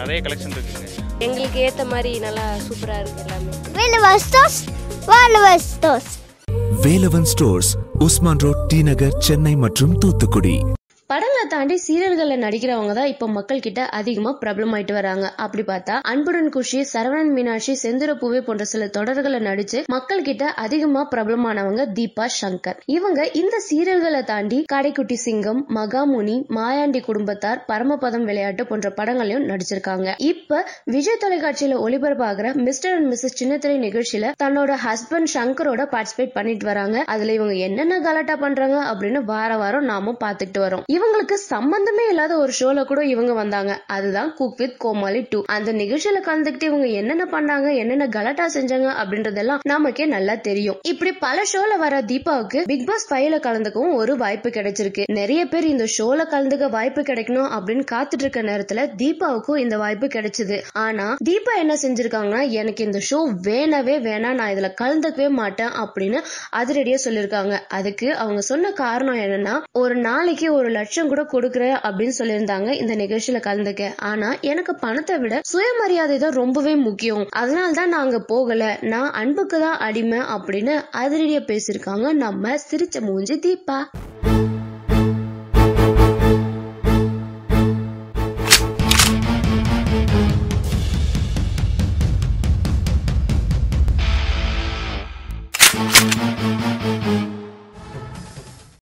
நிறைய கலெக்ஷன் இருக்குங்க எங்களுக்கு ஏற்ற மாதிரி நல்லா சூப்பராக இருக்குது எல்லாமே. Velvestos, Velvestos. Velavan stores Usman road T Nagar Chennai மற்றும் தூத்துக்குடி. தாண்டி சீரியல்களில் நடிக்கிறவங்க தான் இப்போ மக்கள் கிட்ட அதிகமா பிரபலமாயிட்டு வராங்க. அப்படி பார்த்தா அன்புடன் குஷி சரவணன் மீனாட்சி செந்துர பூவே போன்ற சில தொடர்களை நடிச்சு மக்கள் கிட்ட அதிகமா பிரபலமானவங்க தீபா சங்கர். இவங்க இந்த சீரியல்களை தாண்டி கடைக்குட்டி சிங்கம் மகாமுனி மாயாண்டி குடும்பத்தார் பரமபதம் விளையாட்டு போன்ற படங்களையும் நடிச்சிருக்காங்க. இப்ப விஜய் தொலைக்காட்சியில ஒளிபரப்பாகிற மிஸ்டர் அண்ட் மிஸ்ஸஸ் சின்னத்திரை நிகழ்ச்சியில தன்னோட ஹஸ்பண்ட் சங்கரோட பார்ட்டிசிபேட் பண்ணிட்டு வராங்க. அதுல இவங்க என்னென்ன கலாட்டா பண்றாங்க அப்படின்னு வார வாரம் நாமும் பாத்துக்கிட்டு வரோம். இவங்களுக்கு சம்பந்தமே இல்லாத ஒரு ஷோல கூட இவங்க வந்தாங்க. அதுதான் குக் வித் கோமாளி டூ அந்த நிகழ்ச்சியில கலந்துக்கிட்டு இவங்க என்னென்ன பண்ணாங்க என்னென்ன கலாட்டா செஞ்சாங்க அப்படின்றதெல்லாம் நமக்கே நல்லா தெரியும். இப்படி பல ஷோல வர தீபாவுக்கு பிக் பாஸ் ஃபைவ்ல கலந்துக்கவும் ஒரு வாய்ப்பு கிடைச்சிருக்கு. நிறைய பேர் இந்த ஷோல கலந்துக்க வாய்ப்பு கிடைக்கணும் அப்படின்னு காத்துட்டு இருக்க நேரத்துல தீபாவுக்கும் இந்த வாய்ப்பு கிடைச்சது. ஆனா தீபா என்ன செஞ்சிருக்காங்கன்னா எனக்கு இந்த ஷோ வேணவே வேணாம் நான் இதுல கலந்துக்கவே மாட்டேன் அப்படின்னு அதிரடியா சொல்லியிருக்காங்க அதுக்கு அவங்க சொன்ன காரணம் என்னன்னா ஒரு நாளைக்கு ஒரு லட்சம் கூட ரூபாய் கொடுக்குறேன் அப்படின்னு சொல்லியிருந்தாங்க. இந்த நிகழ்ச்சியில கலந்துக்க. ஆனா எனக்கு பணத்தை விட சுயமரியாதை தான் ரொம்பவே முக்கியம். அதனால தான் நாங்க போகல. நான் அன்புக்கு தான் அடிமை அப்படின்னு அதிரடியா பேசியிருக்காங்க நம்ம சிரிச்ச மூஞ்சி தீபா.